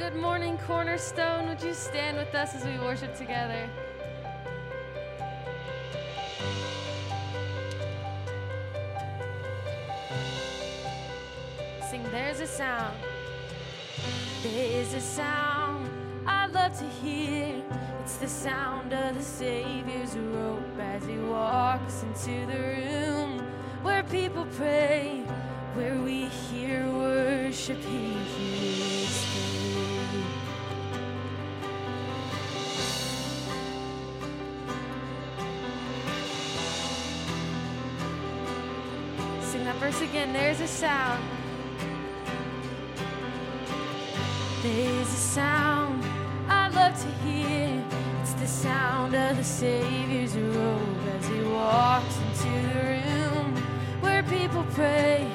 Good morning, Cornerstone. Would you stand with us as we worship together? Sing, there's a sound. There's a sound I'd love to hear. It's the sound of the Savior's robe as he walks into the room where people pray, where we hear worship. He hears verse again. There's a sound. There's a sound I love to hear. It's the sound of the Savior's robe as he walks into the room where people pray,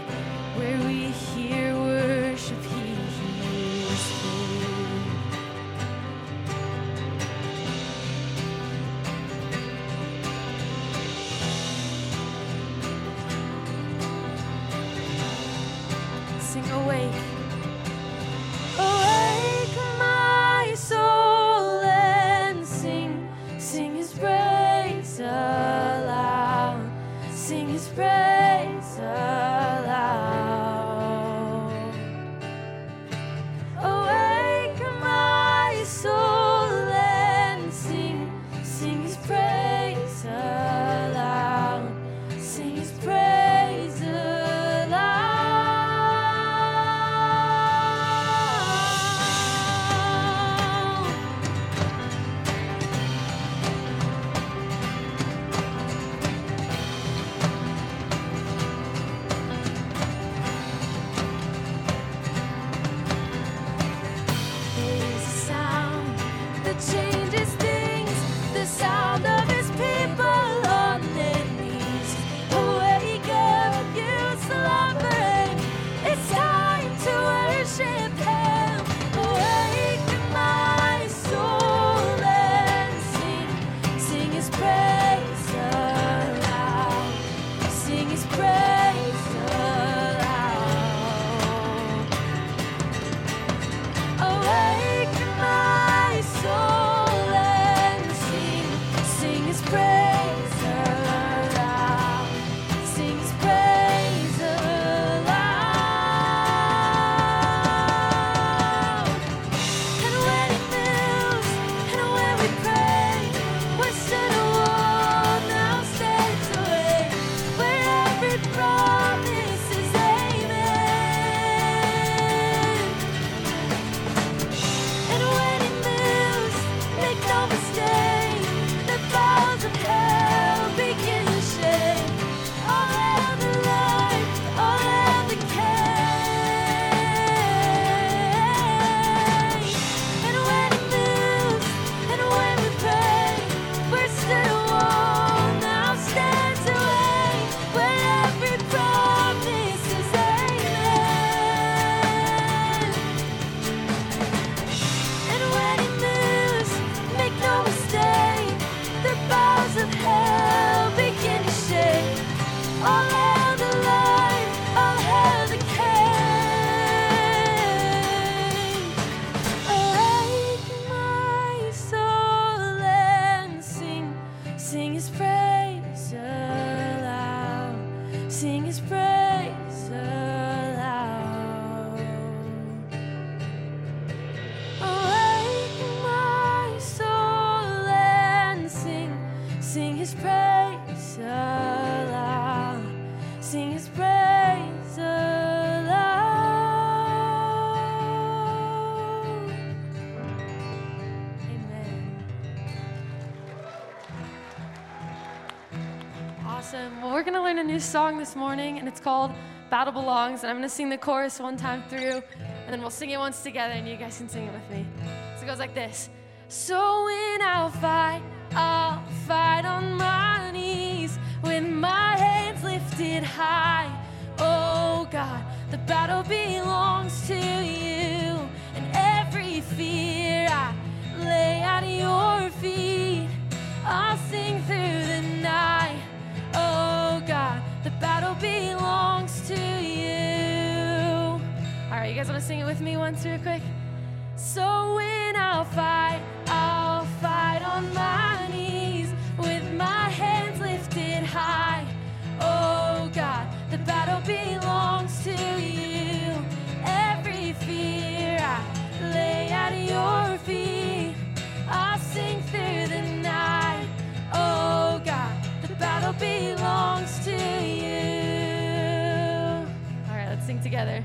song this morning, and it's called Battle Belongs. And I'm going to sing the chorus one time through, and then we'll sing it once together, and you guys can sing it with me. So it goes like this So when I'll fight, I'll fight on my knees with my hands lifted high. Oh God, the battle belongs to You guys want to sing it with me once, real quick? So when I'll fight, I'll fight on my knees with my hands lifted high. Oh God, the battle belongs to you. Every fear I lay at your feet. I'll sing through the night. Oh God, the battle belongs to you. All right, let's sing together.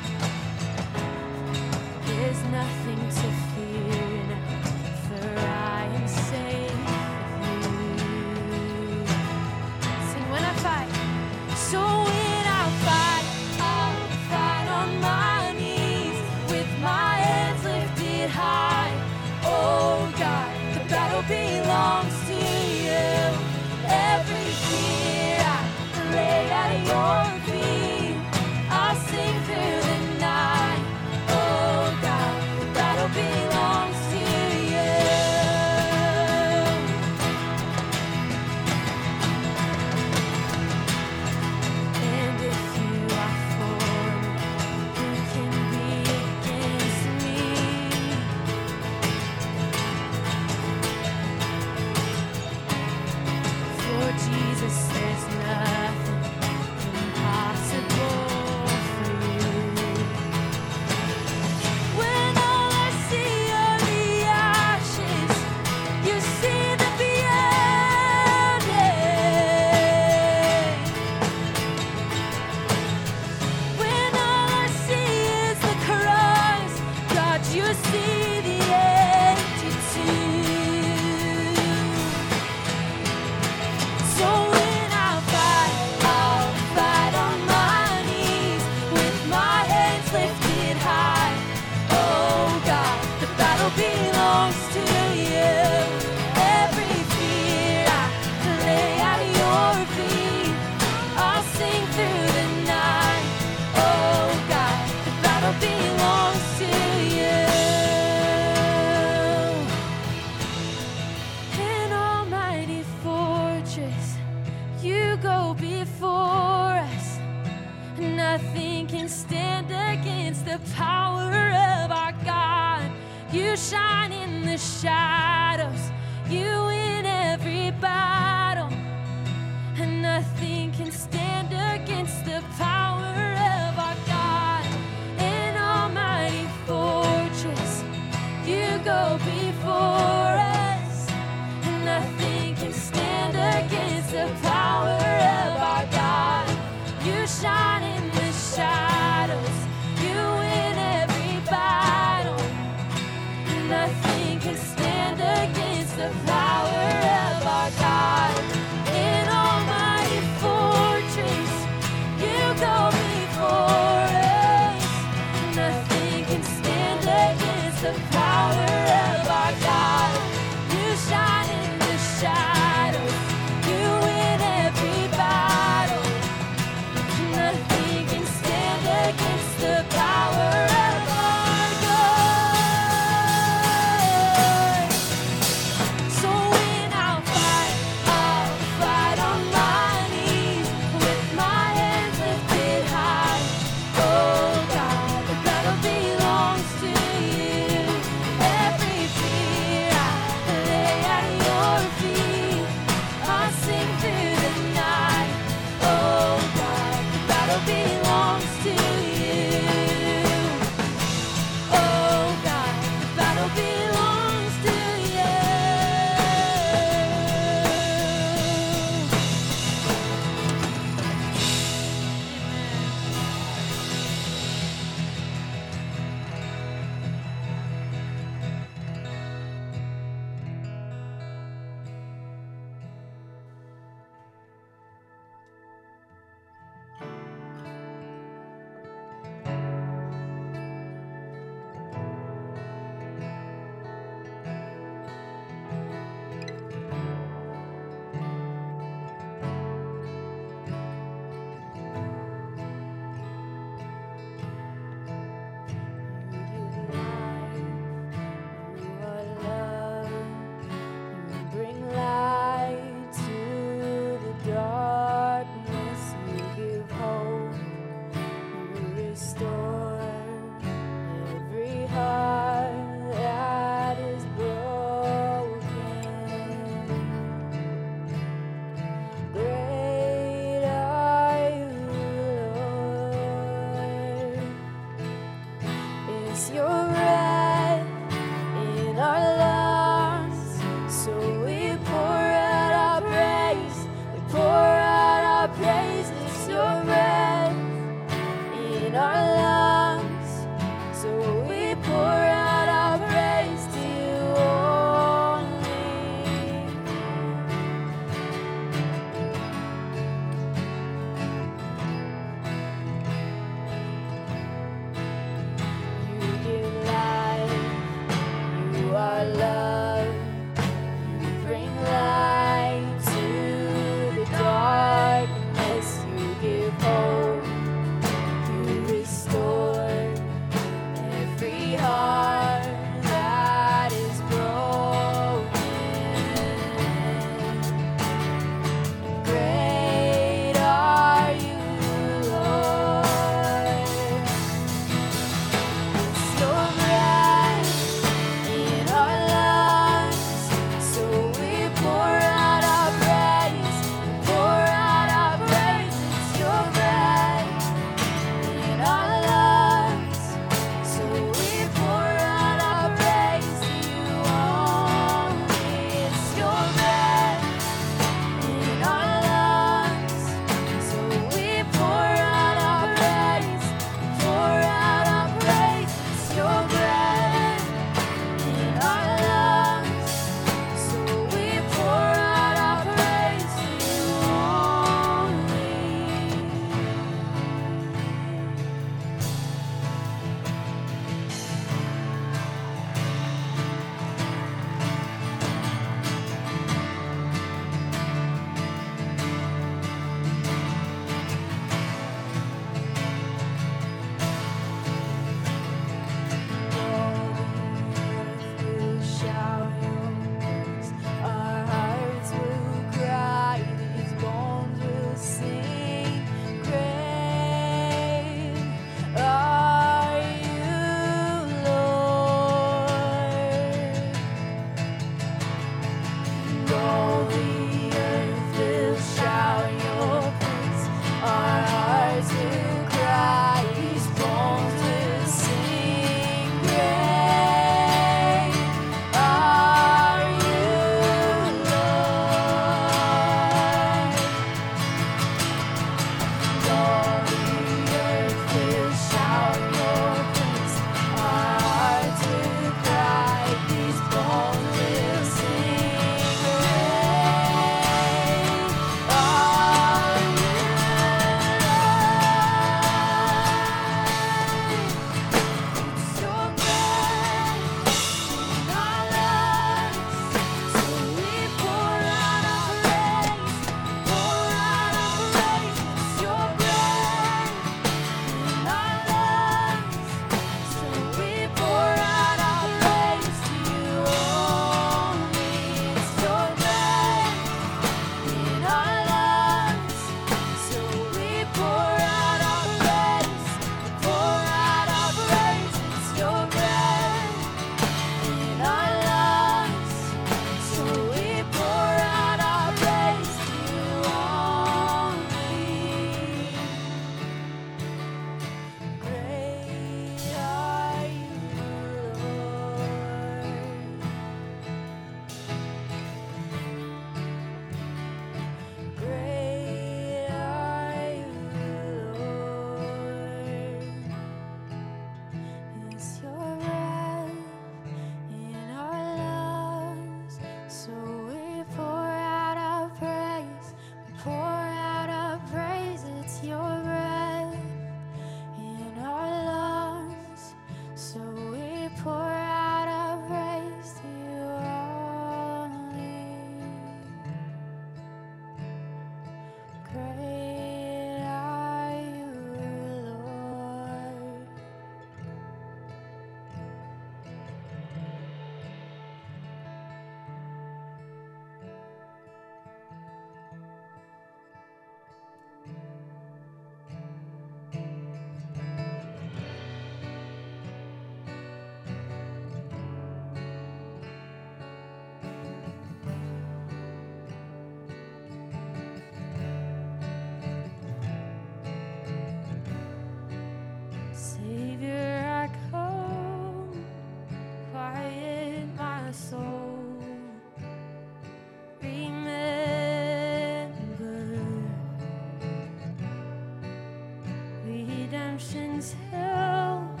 Held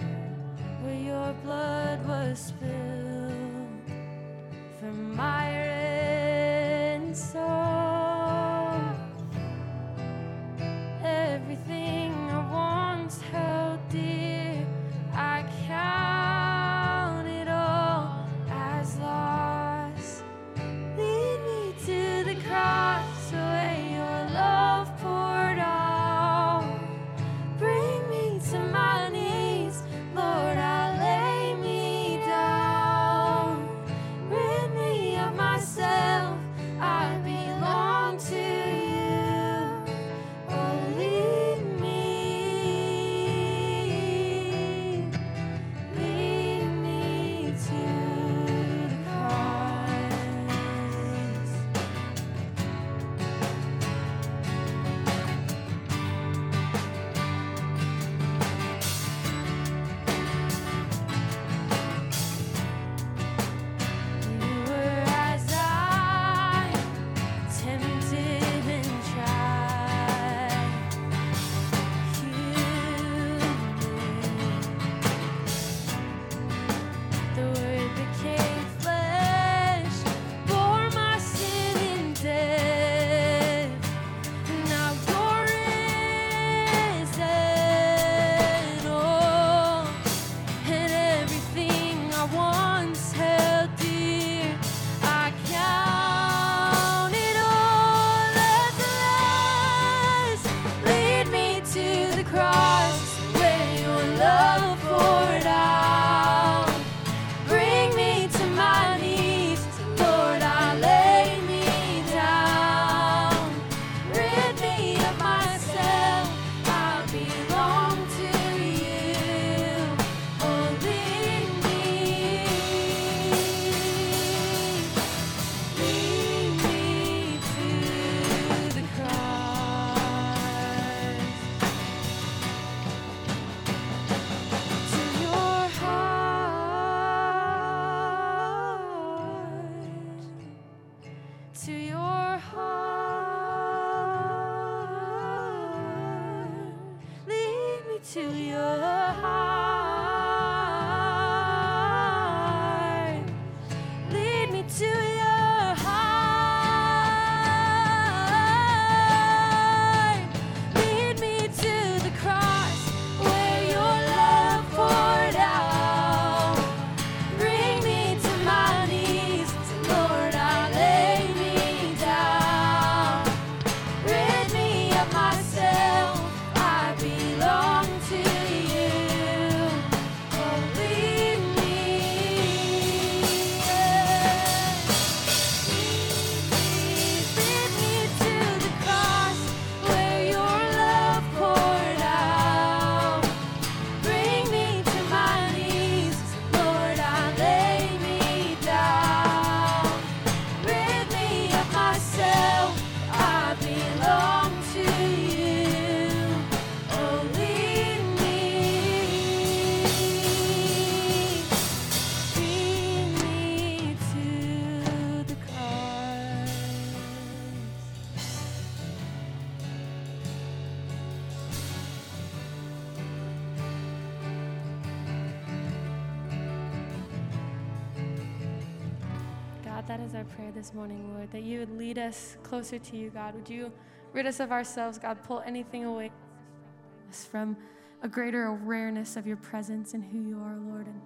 where your blood was spilled to your heart, this morning, Lord, that you would lead us closer to you, God. Would you rid us of ourselves, God? Pull anything away us from a greater awareness of your presence and who you are, Lord. And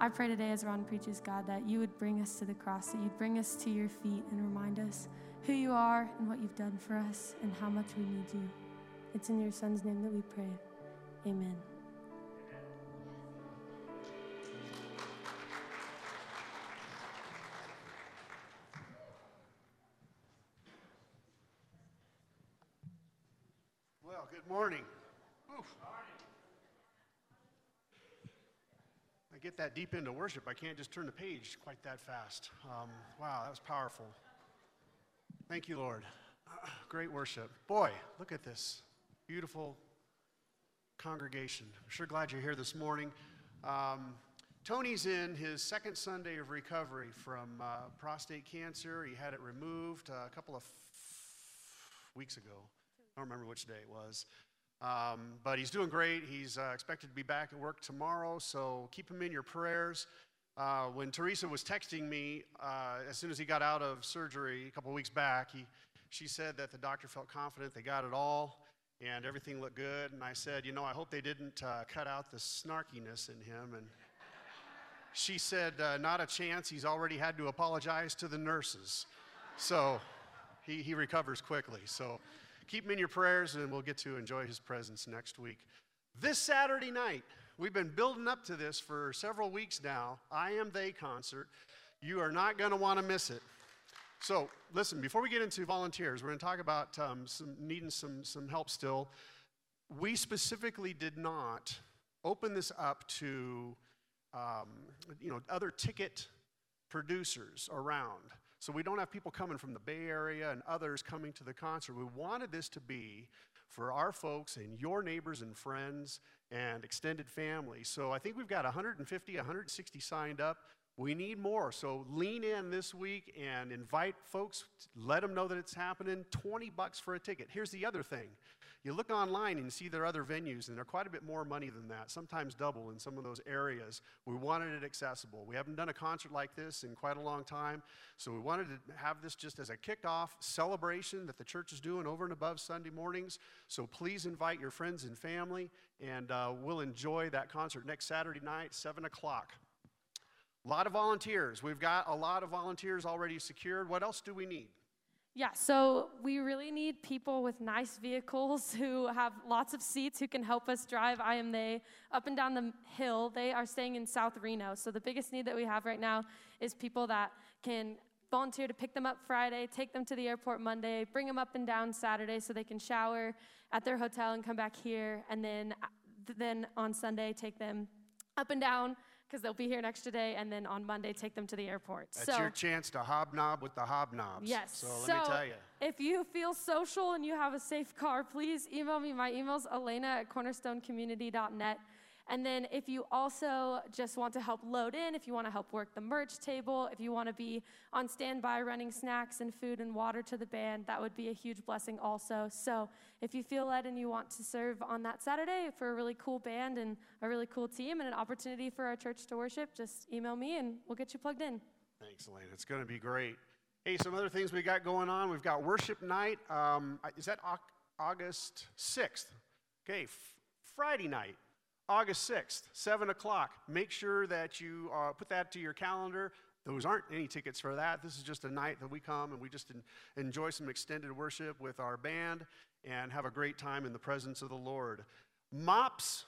I pray today, as Ron preaches, God, that you would bring us to the cross, that you'd bring us to your feet and remind us who you are and what you've done for us and how much we need you. It's in your Son's name that we pray. Amen. Good morning. Oof. I get that deep into worship, I can't just turn the page quite that fast. Um, wow, that was powerful. Thank you, Lord. Great worship. Boy, look at this beautiful congregation. I'm sure glad you're here this morning. Um, Tony's in his second Sunday of recovery from uh, prostate cancer. He had it removed uh, a couple of weeks ago. I don't remember which day it was. Um, but he's doing great. He's uh, expected to be back at work tomorrow, so keep him in your prayers. Uh, when Teresa was texting me, uh, as soon as he got out of surgery a couple weeks back, he, she said that the doctor felt confident they got it all and everything looked good. And I said, You know, I hope they didn't uh, cut out the snarkiness in him. And she said, uh, Not a chance. He's already had to apologize to the nurses. So he, he recovers quickly. So keep him in your prayers, and we'll get to enjoy his presence next week. This Saturday night, We've been building up to this for several weeks now. I Am They concert. You are not going to want to miss it. So, listen, before we get into volunteers, we're going to talk about um, some, needing some, some help still. We specifically did not open this up to um, you know, other ticket producers around. So we don't have people coming from the Bay Area and others coming to the concert. We wanted this to be for our folks and your neighbors and friends and extended family. So I think we've got 150, 160 signed up. We need more. So lean in this week and invite folks, let them know that it's happening. 20 bucks for a ticket. Here's the other thing you look online and you see there are other venues, and they're quite a bit more money than that, sometimes double in some of those areas. We wanted it accessible. We haven't done a concert like this in quite a long time, so we wanted to have this just as a kickoff celebration that the church is doing over and above Sunday mornings. So please invite your friends and family, and uh, we'll enjoy that concert next Saturday night, 7 o'clock. A lot of volunteers. We've got a lot of volunteers already secured. What else do we need? Yeah, so we really need people with nice vehicles who have lots of seats who can help us drive I am they up and down the hill. They are staying in South Reno. So the biggest need that we have right now is people that can volunteer to pick them up Friday, take them to the airport Monday, bring them up and down Saturday so they can shower at their hotel and come back here, and then then on Sunday take them up and down because they'll be here an extra day, and then on Monday take them to the airport. That's so, your chance to hobnob with the hobnobs. Yes. So let so me tell you. If you feel social and you have a safe car, please email me. My email's elena at cornerstonecommunity.net. And then if you also just want to help load in, if you want to help work the merch table, if you want to be on standby running snacks and food and water to the band, that would be a huge blessing also. So if you feel led and you want to serve on that Saturday for a really cool band and a really cool team and an opportunity for our church to worship, just email me and we'll get you plugged in. Thanks, Elaine. It's going to be great. Hey, some other things we got going on. We've got worship night. Um, is that August 6th? Okay, Friday night. August 6th, 7 o'clock. Make sure that you uh, put that to your calendar. Those aren't any tickets for that. This is just a night that we come and we just enjoy some extended worship with our band and have a great time in the presence of the Lord. MOPS,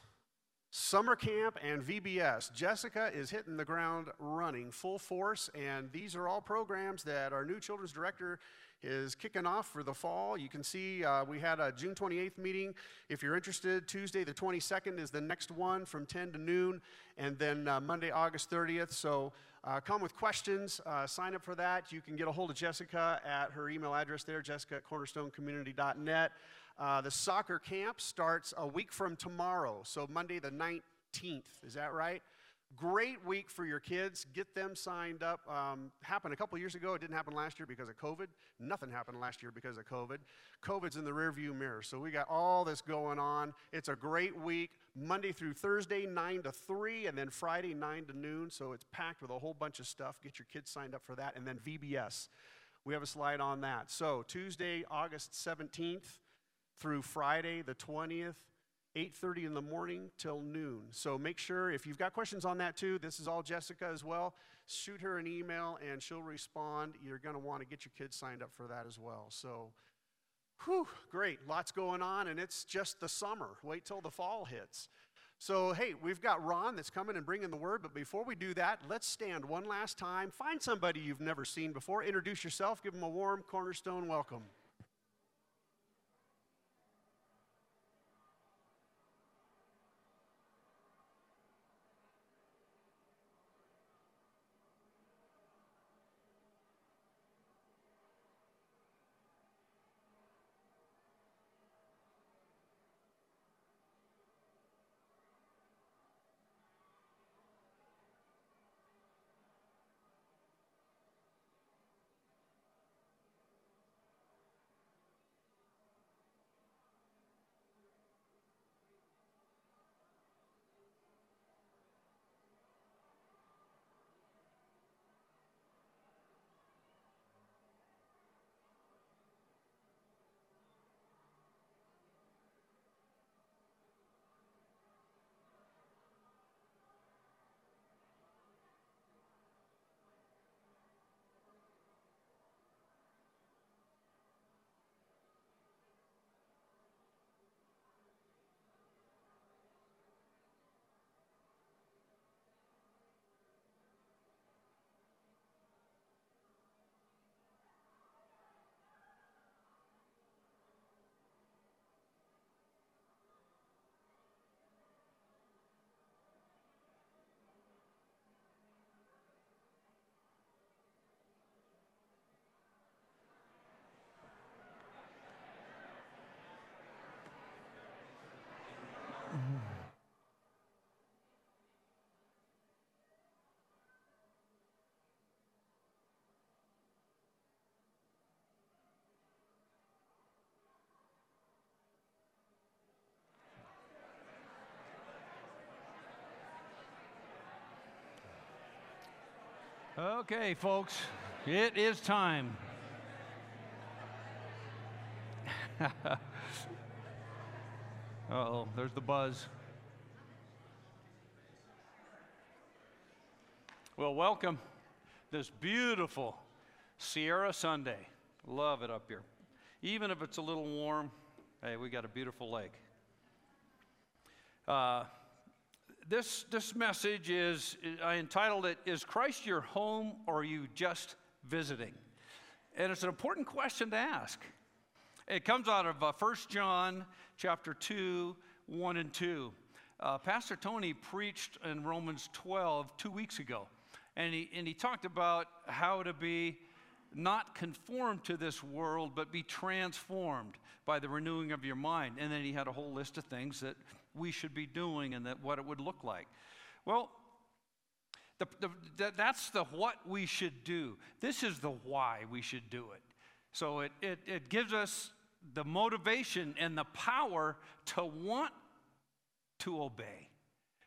Summer Camp, and VBS. Jessica is hitting the ground running full force, and these are all programs that our new children's director is kicking off for the fall. You can see uh, we had a June 28th meeting. If you're interested, Tuesday the 22nd is the next one from 10 to noon, and then uh, Monday, August 30th. So uh, come with questions, uh, sign up for that. You can get a hold of Jessica at her email address there, jessica at cornerstonecommunity.net. Uh, the soccer camp starts a week from tomorrow, so Monday the 19th. Is that right? Great week for your kids. Get them signed up. Um, happened a couple years ago. It didn't happen last year because of COVID. Nothing happened last year because of COVID. COVID's in the rearview mirror. So we got all this going on. It's a great week. Monday through Thursday, 9 to 3, and then Friday, 9 to noon. So it's packed with a whole bunch of stuff. Get your kids signed up for that. And then VBS. We have a slide on that. So Tuesday, August 17th through Friday, the 20th. 8.30 in the morning till noon. So make sure if you've got questions on that too this is all jessica as well shoot her an email and she'll respond. You're going to want to get your kids signed up for that as well. So whew, great lots going on and it's just the summer. Wait till the fall hits. So hey we've got ron that's coming and bringing the word but before we do that let's stand one last time. Find somebody you've never seen before. Introduce yourself give them a warm cornerstone welcome Okay, folks, it is time. oh, there's the buzz. Well, welcome this beautiful Sierra Sunday. Love it up here. Even if it's a little warm, hey, we got a beautiful lake. Uh, this, this message is, I entitled it, Is Christ Your Home or Are You Just Visiting? And it's an important question to ask. It comes out of uh, 1 John chapter 2, 1 and 2. Uh, Pastor Tony preached in Romans 12 two weeks ago, and he, and he talked about how to be not conformed to this world, but be transformed by the renewing of your mind. And then he had a whole list of things that we should be doing and that what it would look like. Well, the, the, that's the what we should do. This is the why we should do it. So it, it, it gives us the motivation and the power to want to obey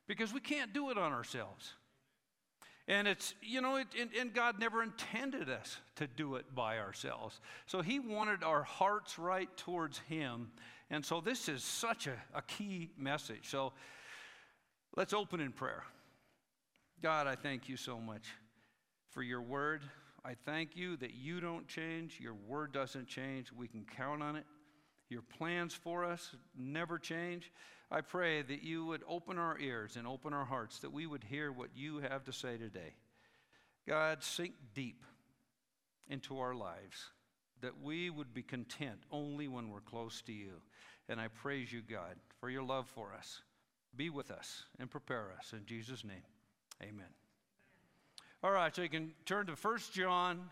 because we can't do it on ourselves. And it's, you know, it, and, and, God never intended us to do it by ourselves. So He wanted our hearts right towards Him. And so this is such a, a key message. So let's open in prayer. God, I thank you so much for your word. I thank you that you don't change, your word doesn't change. We can count on it. Your plans for us never change. I pray that you would open our ears and open our hearts, that we would hear what you have to say today. God, sink deep into our lives, that we would be content only when we're close to you. And I praise you, God, for your love for us. Be with us and prepare us. In Jesus' name, amen. All right, so you can turn to 1 John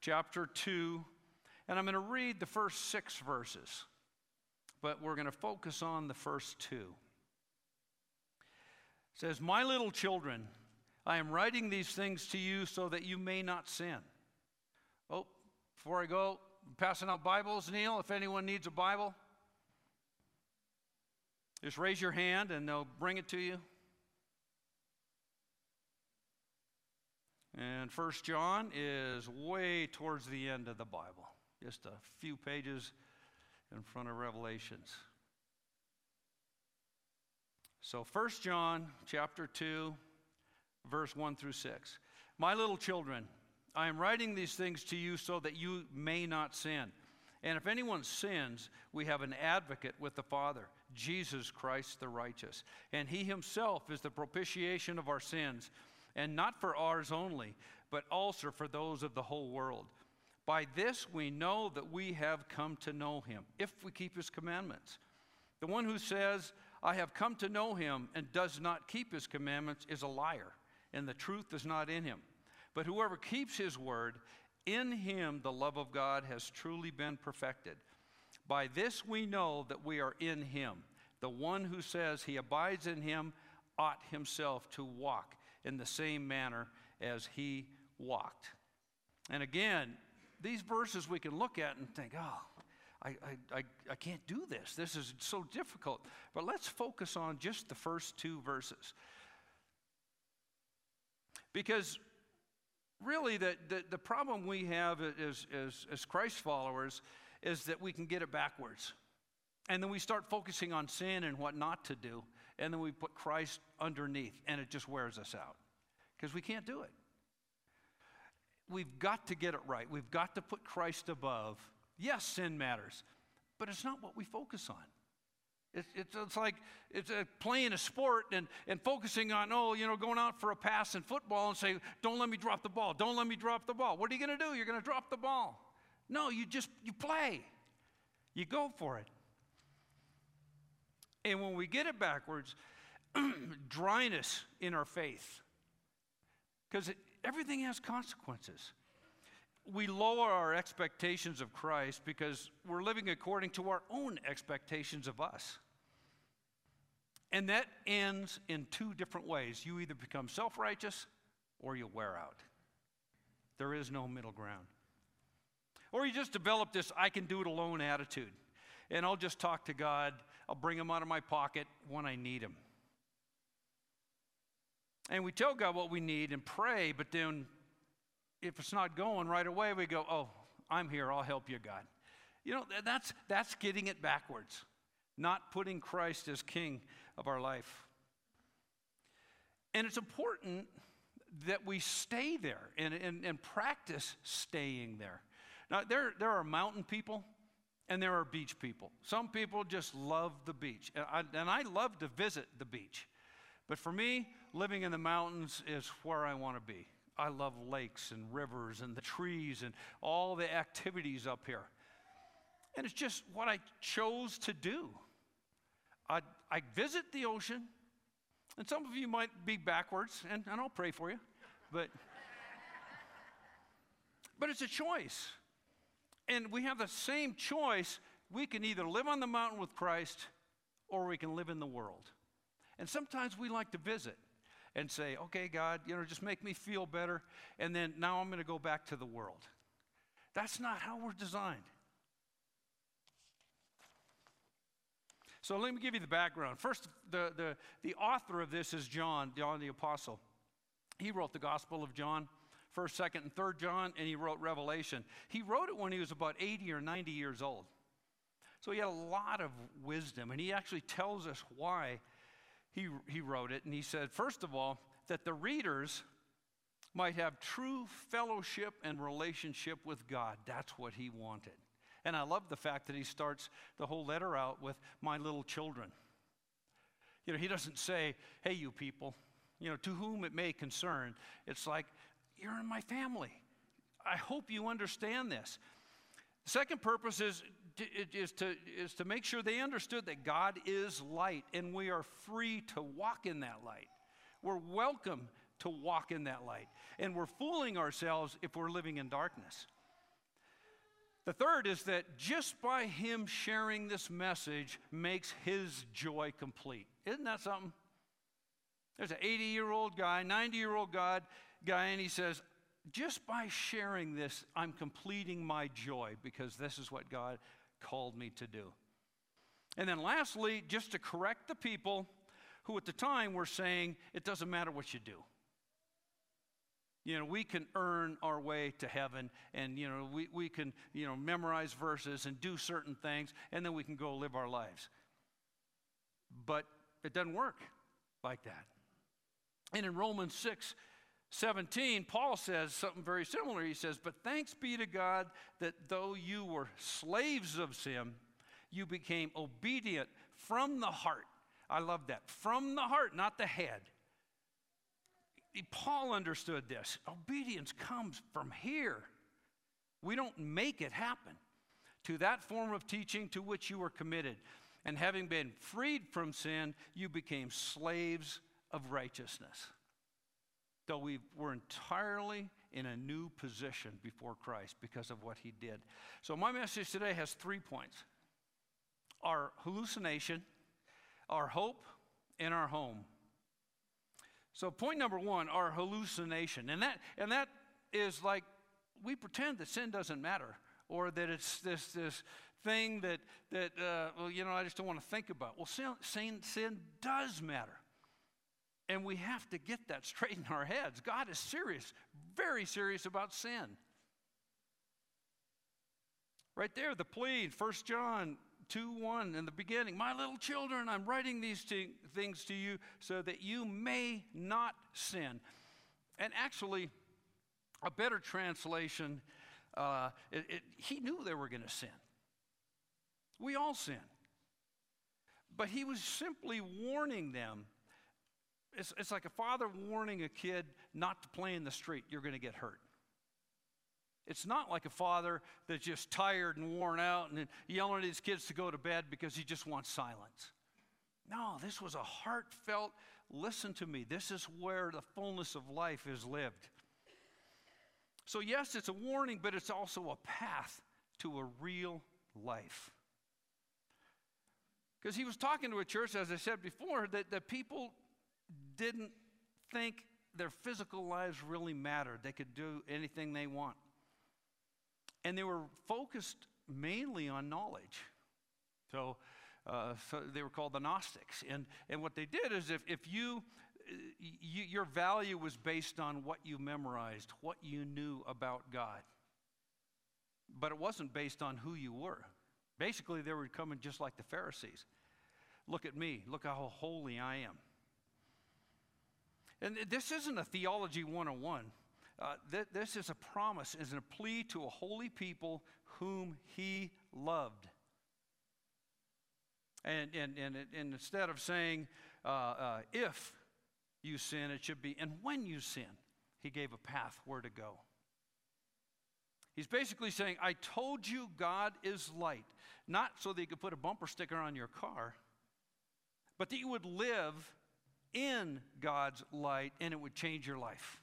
chapter 2, and I'm going to read the first six verses but we're going to focus on the first two. It says, My little children, I am writing these things to you so that you may not sin. Oh, before I go, I'm passing out Bibles, Neil, if anyone needs a Bible. Just raise your hand and they'll bring it to you. And First John is way towards the end of the Bible, just a few pages in front of Revelations. So 1 John chapter 2 verse 1 through 6. My little children, I am writing these things to you so that you may not sin. And if anyone sins, we have an advocate with the Father, Jesus Christ the righteous. And he himself is the propitiation of our sins, and not for ours only, but also for those of the whole world. By this we know that we have come to know him, if we keep his commandments. The one who says, I have come to know him and does not keep his commandments is a liar, and the truth is not in him. But whoever keeps his word, in him the love of God has truly been perfected. By this we know that we are in him. The one who says he abides in him ought himself to walk in the same manner as he walked. And again, these verses we can look at and think, oh, I, I, I, can't do this. This is so difficult. But let's focus on just the first two verses. Because really, the, the, the problem we have as, as, as Christ followers is that we can get it backwards. And then we start focusing on sin and what not to do. And then we put Christ underneath, and it just wears us out because we can't do it we've got to get it right. We've got to put Christ above. Yes, sin matters, but it's not what we focus on. It's, it's, it's like it's a, playing a sport and, and focusing on, oh, you know, going out for a pass in football and say, don't let me drop the ball. Don't let me drop the ball. What are you going to do? You're going to drop the ball. No, you just, you play. You go for it. And when we get it backwards, dryness in our faith. Because everything has consequences. We lower our expectations of Christ because we're living according to our own expectations of us. And that ends in two different ways. You either become self righteous or you wear out. There is no middle ground. Or you just develop this I can do it alone attitude. And I'll just talk to God, I'll bring him out of my pocket when I need him. And we tell God what we need and pray, but then if it's not going right away, we go, oh, I'm here, I'll help you, God. You know, that's, that's getting it backwards, not putting Christ as king of our life. And it's important that we stay there and, and, and practice staying there. Now, there, there are mountain people and there are beach people. Some people just love the beach. And I, and I love to visit the beach. But for me, living in the mountains is where I want to be. I love lakes and rivers and the trees and all the activities up here. And it's just what I chose to do. I, I visit the ocean, and some of you might be backwards, and, and I'll pray for you, but, but it's a choice. And we have the same choice. We can either live on the mountain with Christ or we can live in the world. And sometimes we like to visit and say, okay, God, you know, just make me feel better. And then now I'm going to go back to the world. That's not how we're designed. So let me give you the background. First, the, the, the author of this is John, John the Apostle. He wrote the Gospel of John, 1st, 2nd, and 3rd John, and he wrote Revelation. He wrote it when he was about 80 or 90 years old. So he had a lot of wisdom, and he actually tells us why he, he wrote it. And he said, first of all, that the readers might have true fellowship and relationship with God. That's what he wanted. And I love the fact that he starts the whole letter out with, My little children. You know, he doesn't say, Hey, you people, you know, to whom it may concern. It's like, You're in my family. I hope you understand this. The second purpose is, is, to, is to make sure they understood that God is light and we are free to walk in that light. We're welcome to walk in that light. And we're fooling ourselves if we're living in darkness. The third is that just by him sharing this message makes his joy complete. Isn't that something? There's an 80 year old guy, 90 year old guy, and he says, just by sharing this, I'm completing my joy because this is what God called me to do. And then lastly, just to correct the people who at the time were saying, it doesn't matter what you do. You know, we can earn our way to heaven and, you know, we, we can, you know, memorize verses and do certain things and then we can go live our lives. But it doesn't work like that. And in Romans 6, 17, Paul says something very similar. He says, But thanks be to God that though you were slaves of sin, you became obedient from the heart. I love that. From the heart, not the head. Paul understood this. Obedience comes from here. We don't make it happen. To that form of teaching to which you were committed. And having been freed from sin, you became slaves of righteousness. Though we were entirely in a new position before Christ because of what he did. So, my message today has three points our hallucination, our hope, and our home. So, point number one, our hallucination. And that, and that is like we pretend that sin doesn't matter or that it's this, this thing that, that uh, well, you know, I just don't want to think about. Well, sin, sin, sin does matter. And we have to get that straight in our heads. God is serious, very serious about sin. Right there, the plea, 1 John 2 1 in the beginning. My little children, I'm writing these t- things to you so that you may not sin. And actually, a better translation, uh, it, it, he knew they were going to sin. We all sin. But he was simply warning them. It's, it's like a father warning a kid not to play in the street, you're going to get hurt. It's not like a father that's just tired and worn out and yelling at his kids to go to bed because he just wants silence. No, this was a heartfelt listen to me. This is where the fullness of life is lived. So, yes, it's a warning, but it's also a path to a real life. Because he was talking to a church, as I said before, that, that people didn't think their physical lives really mattered. They could do anything they want. And they were focused mainly on knowledge. So, uh, so they were called the Gnostics. And, and what they did is if, if you, you, your value was based on what you memorized, what you knew about God. But it wasn't based on who you were. Basically, they were coming just like the Pharisees. Look at me, look how holy I am. And this isn't a theology 101. Uh, th- this is a promise, is a plea to a holy people whom he loved. And, and, and, and instead of saying, uh, uh, if you sin, it should be, and when you sin, he gave a path where to go. He's basically saying, I told you God is light, not so that you could put a bumper sticker on your car, but that you would live in God's light and it would change your life.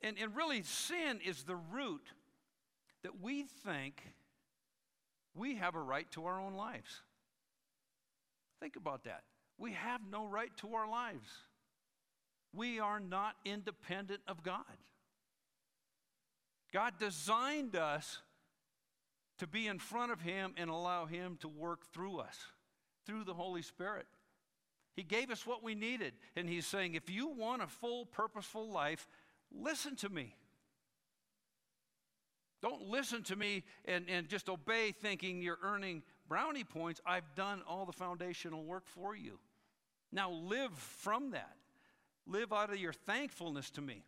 And, and really, sin is the root that we think we have a right to our own lives. Think about that. We have no right to our lives. We are not independent of God. God designed us to be in front of Him and allow Him to work through us, through the Holy Spirit. He gave us what we needed. And He's saying, if you want a full, purposeful life, listen to me. Don't listen to me and, and just obey thinking you're earning brownie points. I've done all the foundational work for you. Now live from that. Live out of your thankfulness to me.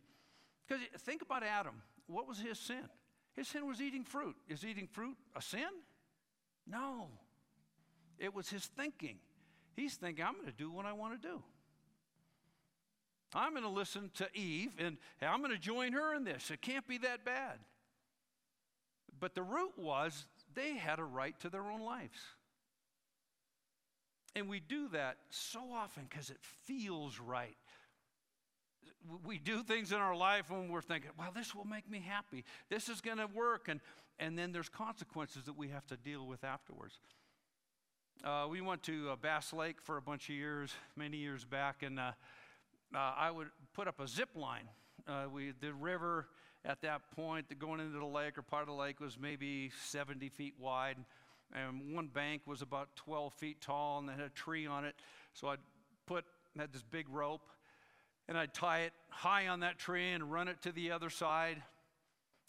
Because think about Adam. What was his sin? His sin was eating fruit. Is eating fruit a sin? No. It was his thinking. He's thinking, I'm going to do what I want to do. I'm going to listen to Eve and I'm going to join her in this. It can't be that bad. But the root was they had a right to their own lives. And we do that so often because it feels right. We do things in our life when we're thinking, well, this will make me happy. This is going to work. And, and then there's consequences that we have to deal with afterwards. Uh, we went to uh, Bass Lake for a bunch of years, many years back, and uh, uh I would put up a zip line. Uh, we, the river at that point, going into the lake or part of the lake was maybe 70 feet wide and one bank was about 12 feet tall and it had a tree on it. So I'd put, had this big rope, and I'd tie it high on that tree and run it to the other side.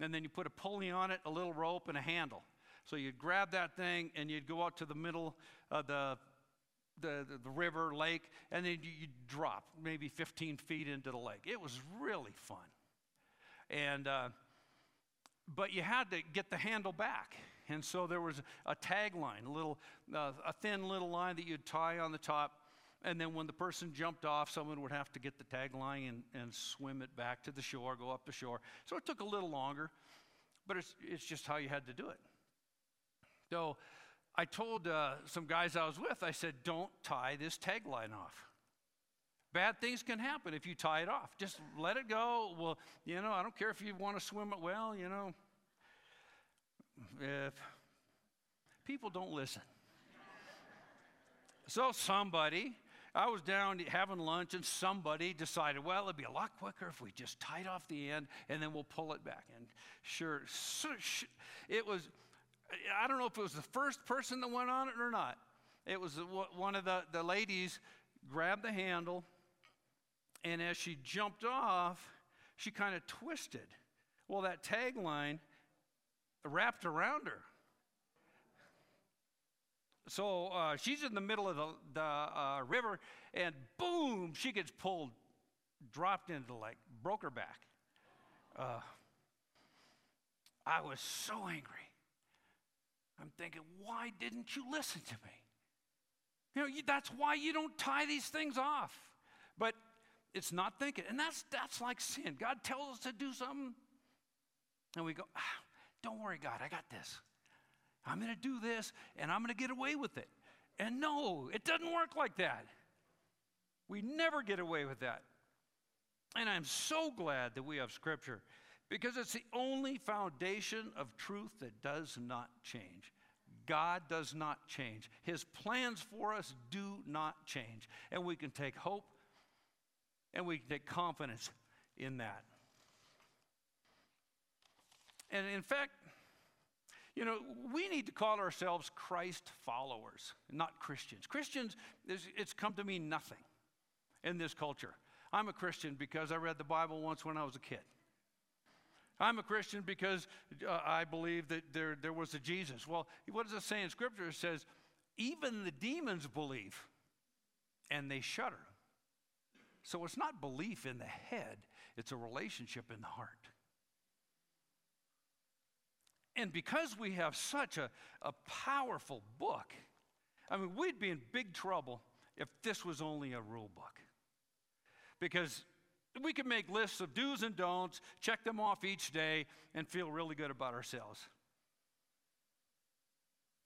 And then you put a pulley on it, a little rope, and a handle. So you'd grab that thing and you'd go out to the middle of the, the, the, the river, lake, and then you, would drop maybe 15 feet into the lake. It was really fun. And, uh, but you had to get the handle back. And so there was a tagline, a little, uh, a thin little line that you'd tie on the top. And then when the person jumped off, someone would have to get the tagline and, and swim it back to the shore, go up the shore. So it took a little longer, but it's, it's just how you had to do it. So I told uh, some guys I was with, I said, don't tie this tagline off. Bad things can happen if you tie it off. Just let it go. Well, you know, I don't care if you want to swim it well, you know, if people don't listen. so somebody, I was down having lunch, and somebody decided, well, it'd be a lot quicker if we just tied off the end and then we'll pull it back. And sure, it was, I don't know if it was the first person that went on it or not. It was one of the, the ladies grabbed the handle, and as she jumped off, she kind of twisted. Well, that tagline wrapped around her. So uh, she's in the middle of the, the uh, river, and boom, she gets pulled, dropped into the lake, broke her back. Uh, I was so angry. I'm thinking, why didn't you listen to me? You know, you, that's why you don't tie these things off. But it's not thinking. And that's, that's like sin. God tells us to do something, and we go, ah, don't worry, God, I got this. I'm going to do this and I'm going to get away with it. And no, it doesn't work like that. We never get away with that. And I'm so glad that we have Scripture because it's the only foundation of truth that does not change. God does not change. His plans for us do not change. And we can take hope and we can take confidence in that. And in fact, you know, we need to call ourselves Christ followers, not Christians. Christians, it's come to mean nothing. in this culture. I'm a Christian because I read the Bible once when I was a kid. I'm a Christian because uh, I believe that there, there was a Jesus. Well, what does it say in Scripture? It says, even the demons believe and they shudder. So it's not belief in the head, it's a relationship in the heart. And because we have such a, a powerful book, I mean, we'd be in big trouble if this was only a rule book. Because we could make lists of do's and don'ts, check them off each day, and feel really good about ourselves.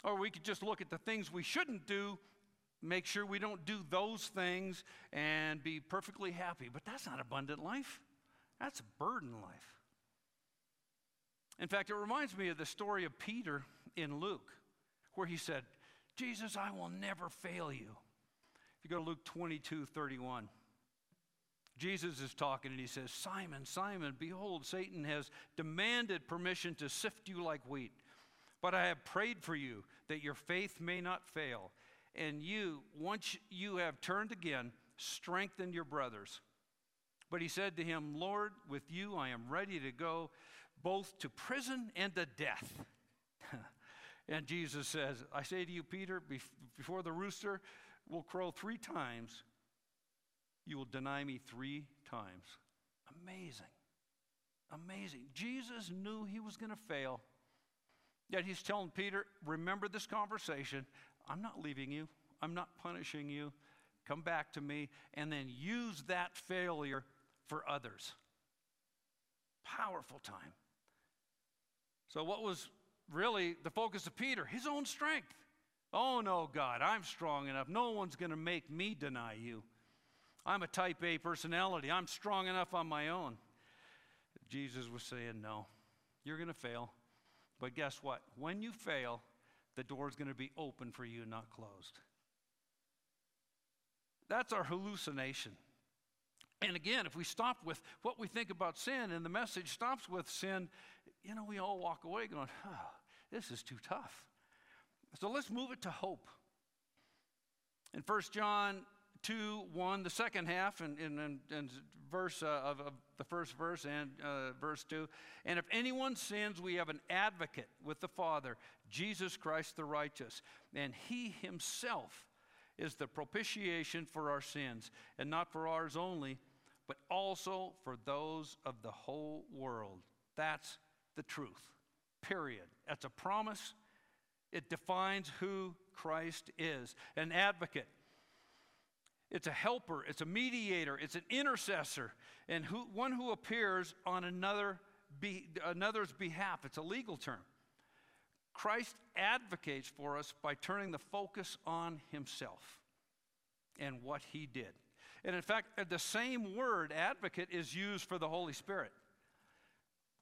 Or we could just look at the things we shouldn't do, make sure we don't do those things, and be perfectly happy. But that's not abundant life, that's burden life. In fact, it reminds me of the story of Peter in Luke, where he said, Jesus, I will never fail you. If you go to Luke 22 31. Jesus is talking and he says, Simon, Simon, behold, Satan has demanded permission to sift you like wheat. But I have prayed for you that your faith may not fail. And you, once you have turned again, strengthen your brothers. But he said to him, Lord, with you I am ready to go both to prison and to death. and Jesus says, I say to you, Peter, before the rooster will crow three times, you will deny me three times. Amazing. Amazing. Jesus knew he was going to fail. Yet he's telling Peter, remember this conversation. I'm not leaving you, I'm not punishing you. Come back to me, and then use that failure for others. Powerful time. So, what was really the focus of Peter? His own strength. Oh, no, God, I'm strong enough. No one's going to make me deny you. I'm a type A personality. I'm strong enough on my own. Jesus was saying, No, you're going to fail. But guess what? When you fail, the door is going to be open for you, not closed. That's our hallucination. And again, if we stop with what we think about sin and the message stops with sin, you know, we all walk away going, oh, this is too tough. So let's move it to hope. In 1 John 2 1, the second half, and, and, and verse uh, of, of, the first verse and uh, verse 2. And if anyone sins, we have an advocate with the Father, Jesus Christ the righteous. And he himself is the propitiation for our sins, and not for ours only, but also for those of the whole world. That's the truth, period. That's a promise. It defines who Christ is an advocate it's a helper, it's a mediator, it's an intercessor, and who, one who appears on another be, another's behalf. It's a legal term. Christ advocates for us by turning the focus on himself and what he did. And in fact, the same word, advocate, is used for the Holy Spirit.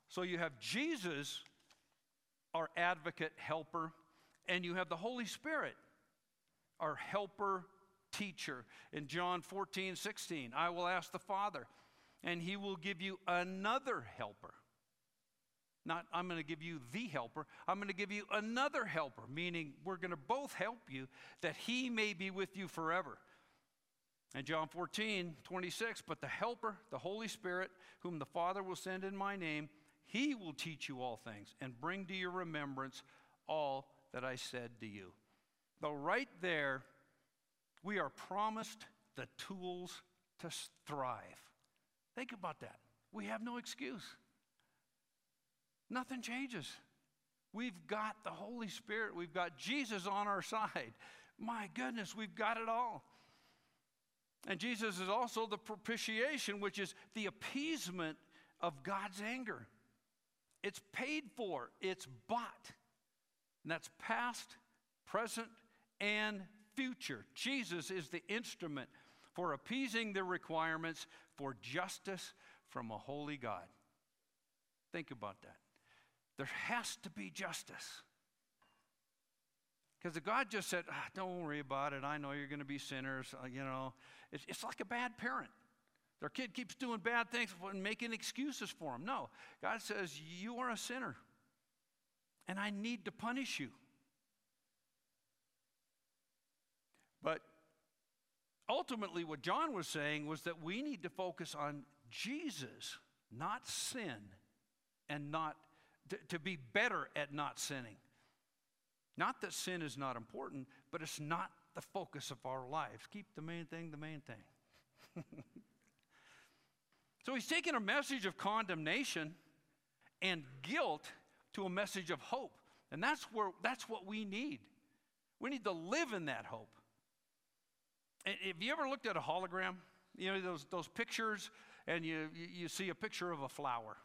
So you have Jesus, our advocate, helper, and you have the Holy Spirit, our helper, teacher. In John 14, 16, I will ask the Father, and he will give you another helper. Not, I'm going to give you the helper. I'm going to give you another helper, meaning we're going to both help you that he may be with you forever. And John 14, 26, but the helper, the Holy Spirit, whom the Father will send in my name, he will teach you all things and bring to your remembrance all that I said to you. Though right there, we are promised the tools to thrive. Think about that. We have no excuse. Nothing changes. We've got the Holy Spirit, we've got Jesus on our side. My goodness, we've got it all. And Jesus is also the propitiation, which is the appeasement of God's anger. It's paid for, it's bought. And that's past, present, and future. Jesus is the instrument for appeasing the requirements for justice from a holy God. Think about that. There has to be justice. Because God just said, ah, don't worry about it, I know you're going to be sinners, uh, you know, it's, it's like a bad parent. Their kid keeps doing bad things and making excuses for them. No, God says, you are a sinner, and I need to punish you. But ultimately, what John was saying was that we need to focus on Jesus, not sin, and not to, to be better at not sinning. Not that sin is not important, but it's not the focus of our lives. Keep the main thing the main thing. so he's taken a message of condemnation and guilt to a message of hope. And that's where that's what we need. We need to live in that hope. Have you ever looked at a hologram? You know, those, those pictures, and you, you, see a picture of a flower.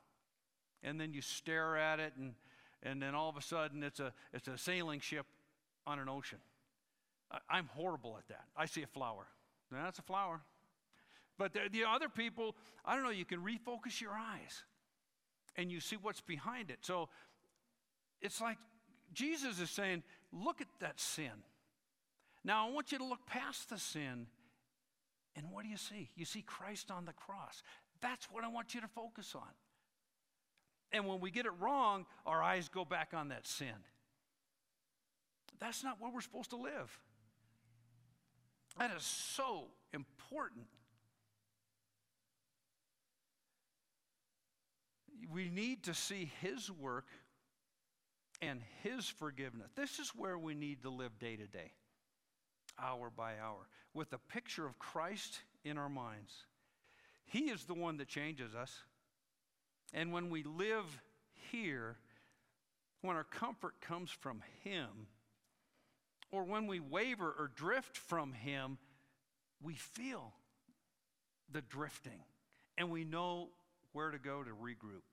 And then you stare at it, and, and then all of a sudden it's a, it's a sailing ship on an ocean. I, am horrible at that. I see a flower. That's a flower. But the, the other people, I don't know, you can refocus your eyes and you see what's behind it. So it's like Jesus is saying, look at that sin. Now I want you to look past the sin. And what do you see? You see Christ on the cross. That's what I want you to focus on. And when we get it wrong, our eyes go back on that sin. That's not where we're supposed to live. That is so important. We need to see His work and His forgiveness. This is where we need to live day to day, hour by hour, with a picture of Christ in our minds. He is the one that changes us. And when we live here, when our comfort comes from Him, or when we waver or drift from Him, we feel the drifting and we know where to go to regroup.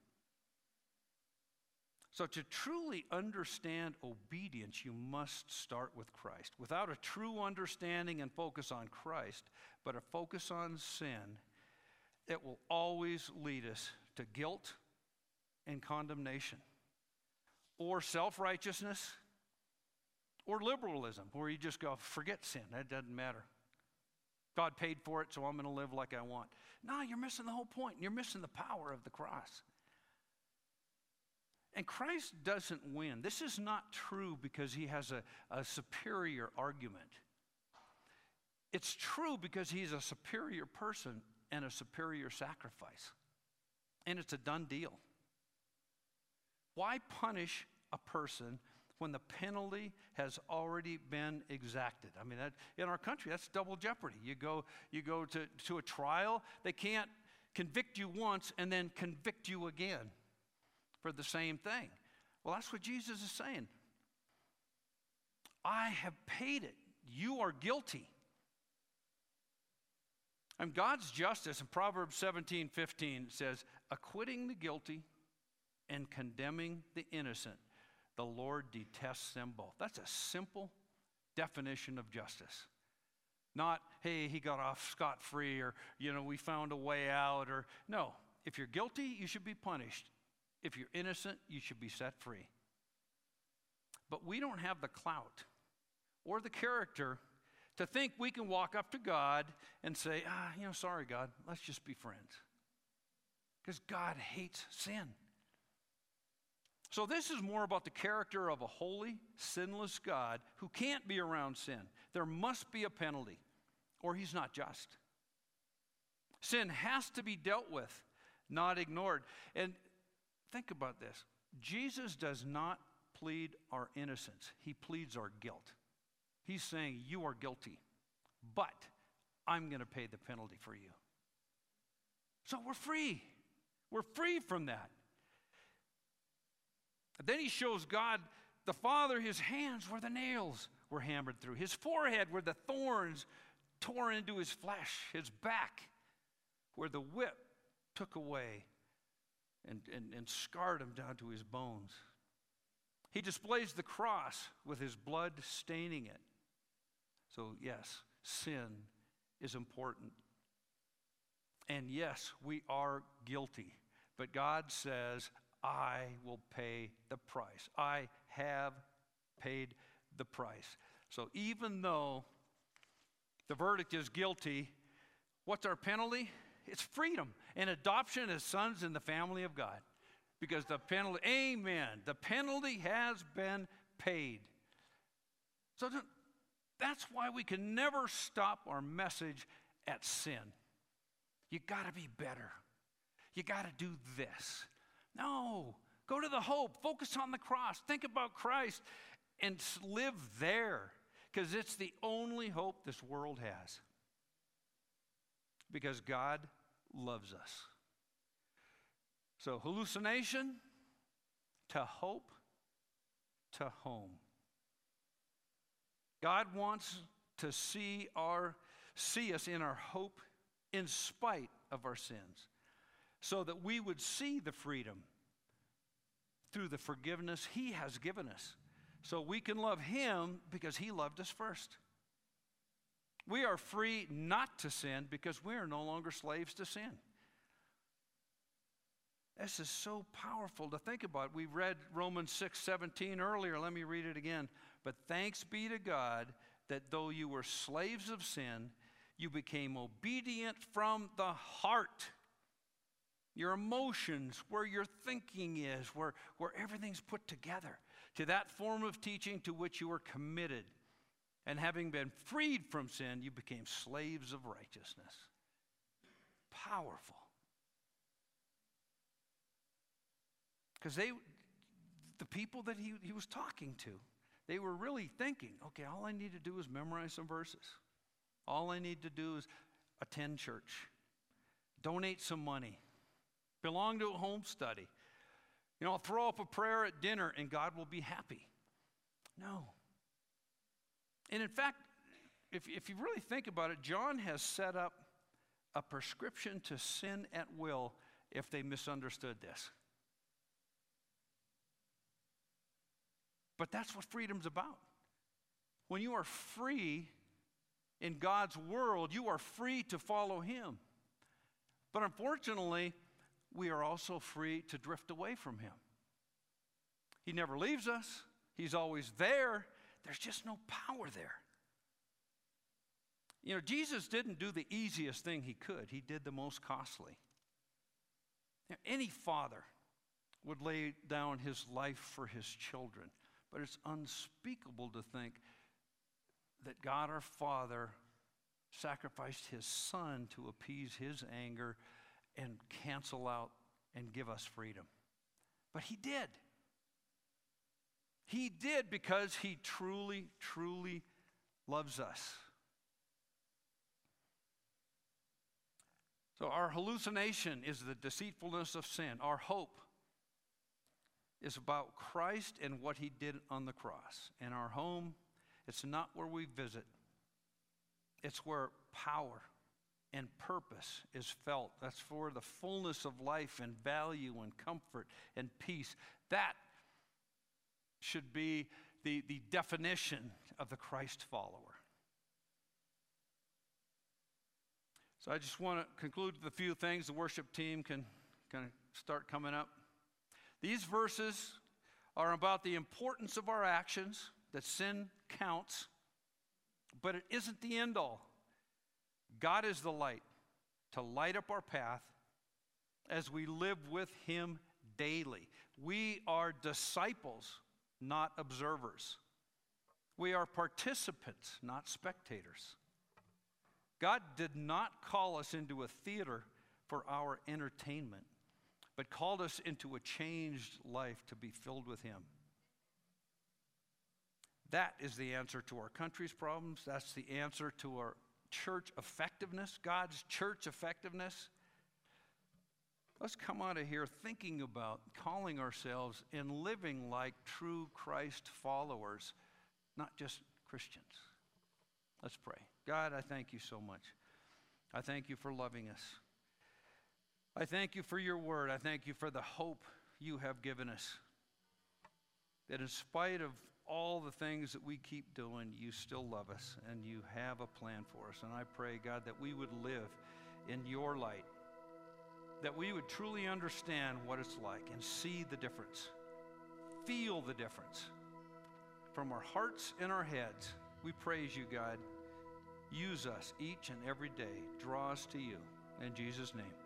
So, to truly understand obedience, you must start with Christ. Without a true understanding and focus on Christ, but a focus on sin, it will always lead us to guilt and condemnation, or self righteousness, or liberalism, where you just go, forget sin, that doesn't matter. God paid for it, so I'm going to live like I want. No, you're missing the whole point. You're missing the power of the cross. And Christ doesn't win. This is not true because he has a, a superior argument. It's true because he's a superior person and a superior sacrifice. And it's a done deal. Why punish a person when the penalty has already been exacted. I mean, that, in our country, that's double jeopardy. You go, you go to, to a trial, they can't convict you once and then convict you again for the same thing. Well, that's what Jesus is saying. I have paid it. You are guilty. And God's justice in Proverbs 17 15 says, acquitting the guilty and condemning the innocent the Lord detests them both. That's a simple definition of justice. Not, hey, he got off scot free, or, you know, we found a way out, or, no. If you're guilty, you should be punished. If you're innocent, you should be set free. But we don't have the clout or the character to think we can walk up to God and say, ah, you know, sorry, God, let's just be friends. Because God hates sin. So, this is more about the character of a holy, sinless God who can't be around sin. There must be a penalty, or he's not just. Sin has to be dealt with, not ignored. And think about this Jesus does not plead our innocence, he pleads our guilt. He's saying, You are guilty, but I'm going to pay the penalty for you. So, we're free. We're free from that. Then he shows God the Father his hands where the nails were hammered through, his forehead where the thorns tore into his flesh, his back where the whip took away and, and, and scarred him down to his bones. He displays the cross with his blood staining it. So, yes, sin is important. And yes, we are guilty. But God says, I will pay the price. I have paid the price. So even though the verdict is guilty, what's our penalty? It's freedom and adoption as sons in the family of God. Because the penalty, amen, the penalty has been paid. So That's why we can never stop our message at sin. You got to be better. You got to do this. No, go to the hope. Focus on the cross. Think about Christ and live there because it's the only hope this world has. Because God loves us. So, hallucination to hope to home. God wants to see our see us in our hope in spite of our sins so that we would see the freedom through the forgiveness he has given us so we can love him because he loved us first we are free not to sin because we are no longer slaves to sin this is so powerful to think about. We read Romans 6 17 earlier. Let me read it again. But thanks be to God that though you were slaves of sin, you became obedient from the heart. Your emotions, where your thinking is, where, where everything's put together, to that form of teaching to which you were committed. And having been freed from sin, you became slaves of righteousness. Powerful. Because they, the people that he, he was talking to, they were really thinking, okay, all I need to do is memorize some verses. All I need to do is attend church, donate some money, belong to a home study. You know, I'll throw up a prayer at dinner and God will be happy. No. And in fact, if, if you really think about it, John has set up a prescription to sin at will if they misunderstood this. But that's what freedom's about. When you are free in God's world, you are free to follow Him. But unfortunately, we are also free to drift away from Him. He never leaves us, He's always there. There's just no power there. You know, Jesus didn't do the easiest thing He could, He did the most costly. Now, any father would lay down his life for his children. But it's unspeakable to think that God our Father sacrificed his Son to appease his anger and cancel out and give us freedom. But he did. He did because he truly, truly loves us. So, our hallucination is the deceitfulness of sin. Our hope is about Christ and what he did on the cross. In our home, it's not where we visit, it's where power and purpose is felt. That's for the fullness of life and value and comfort and peace. That should be the, the definition of the Christ follower. So I just want to conclude with a few things. The worship team can kind of start coming up. These verses are about the importance of our actions, that sin counts, but it isn't the end all. God is the light to light up our path as we live with Him daily. We are disciples, not observers. We are participants, not spectators. God did not call us into a theater for our entertainment but called us into a changed life to be filled with Him. That is the answer to our country's problems. That's the answer to our church effectiveness, God's church effectiveness. Let's come out of here thinking about calling ourselves and living like true Christ followers, not just Christians. Let's pray. God, I thank you so much. I thank you for loving us. I thank you for your word. I thank you for the hope you have given us. That in spite of all the things that we keep doing, you still love us and you have a plan for us. And I pray, God, that we would live in your light, that we would truly understand what it's like and see the difference, feel the difference. From our hearts and our heads, we praise you, God. Use us each and every day. Draw us to you. In Jesus' name.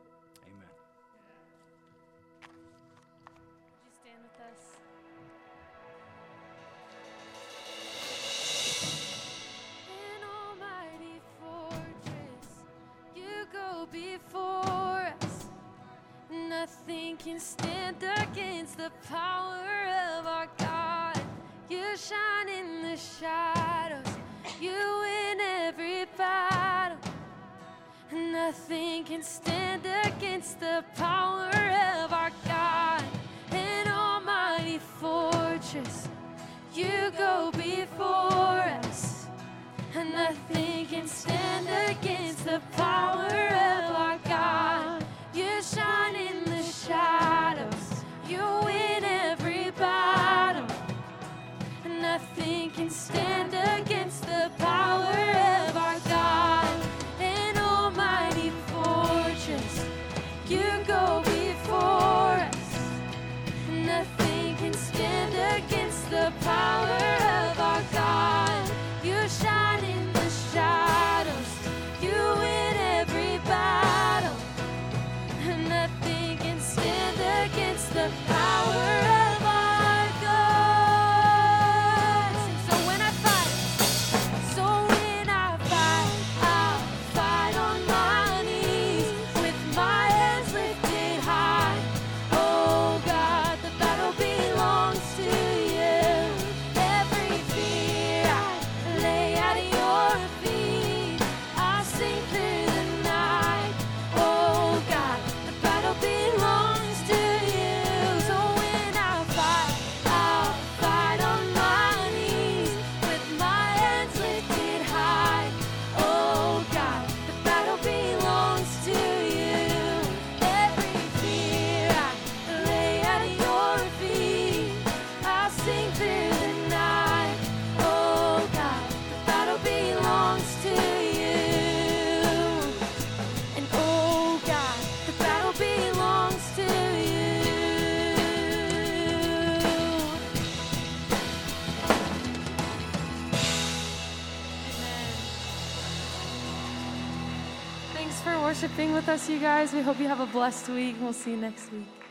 you guys. We hope you have a blessed week. We'll see you next week.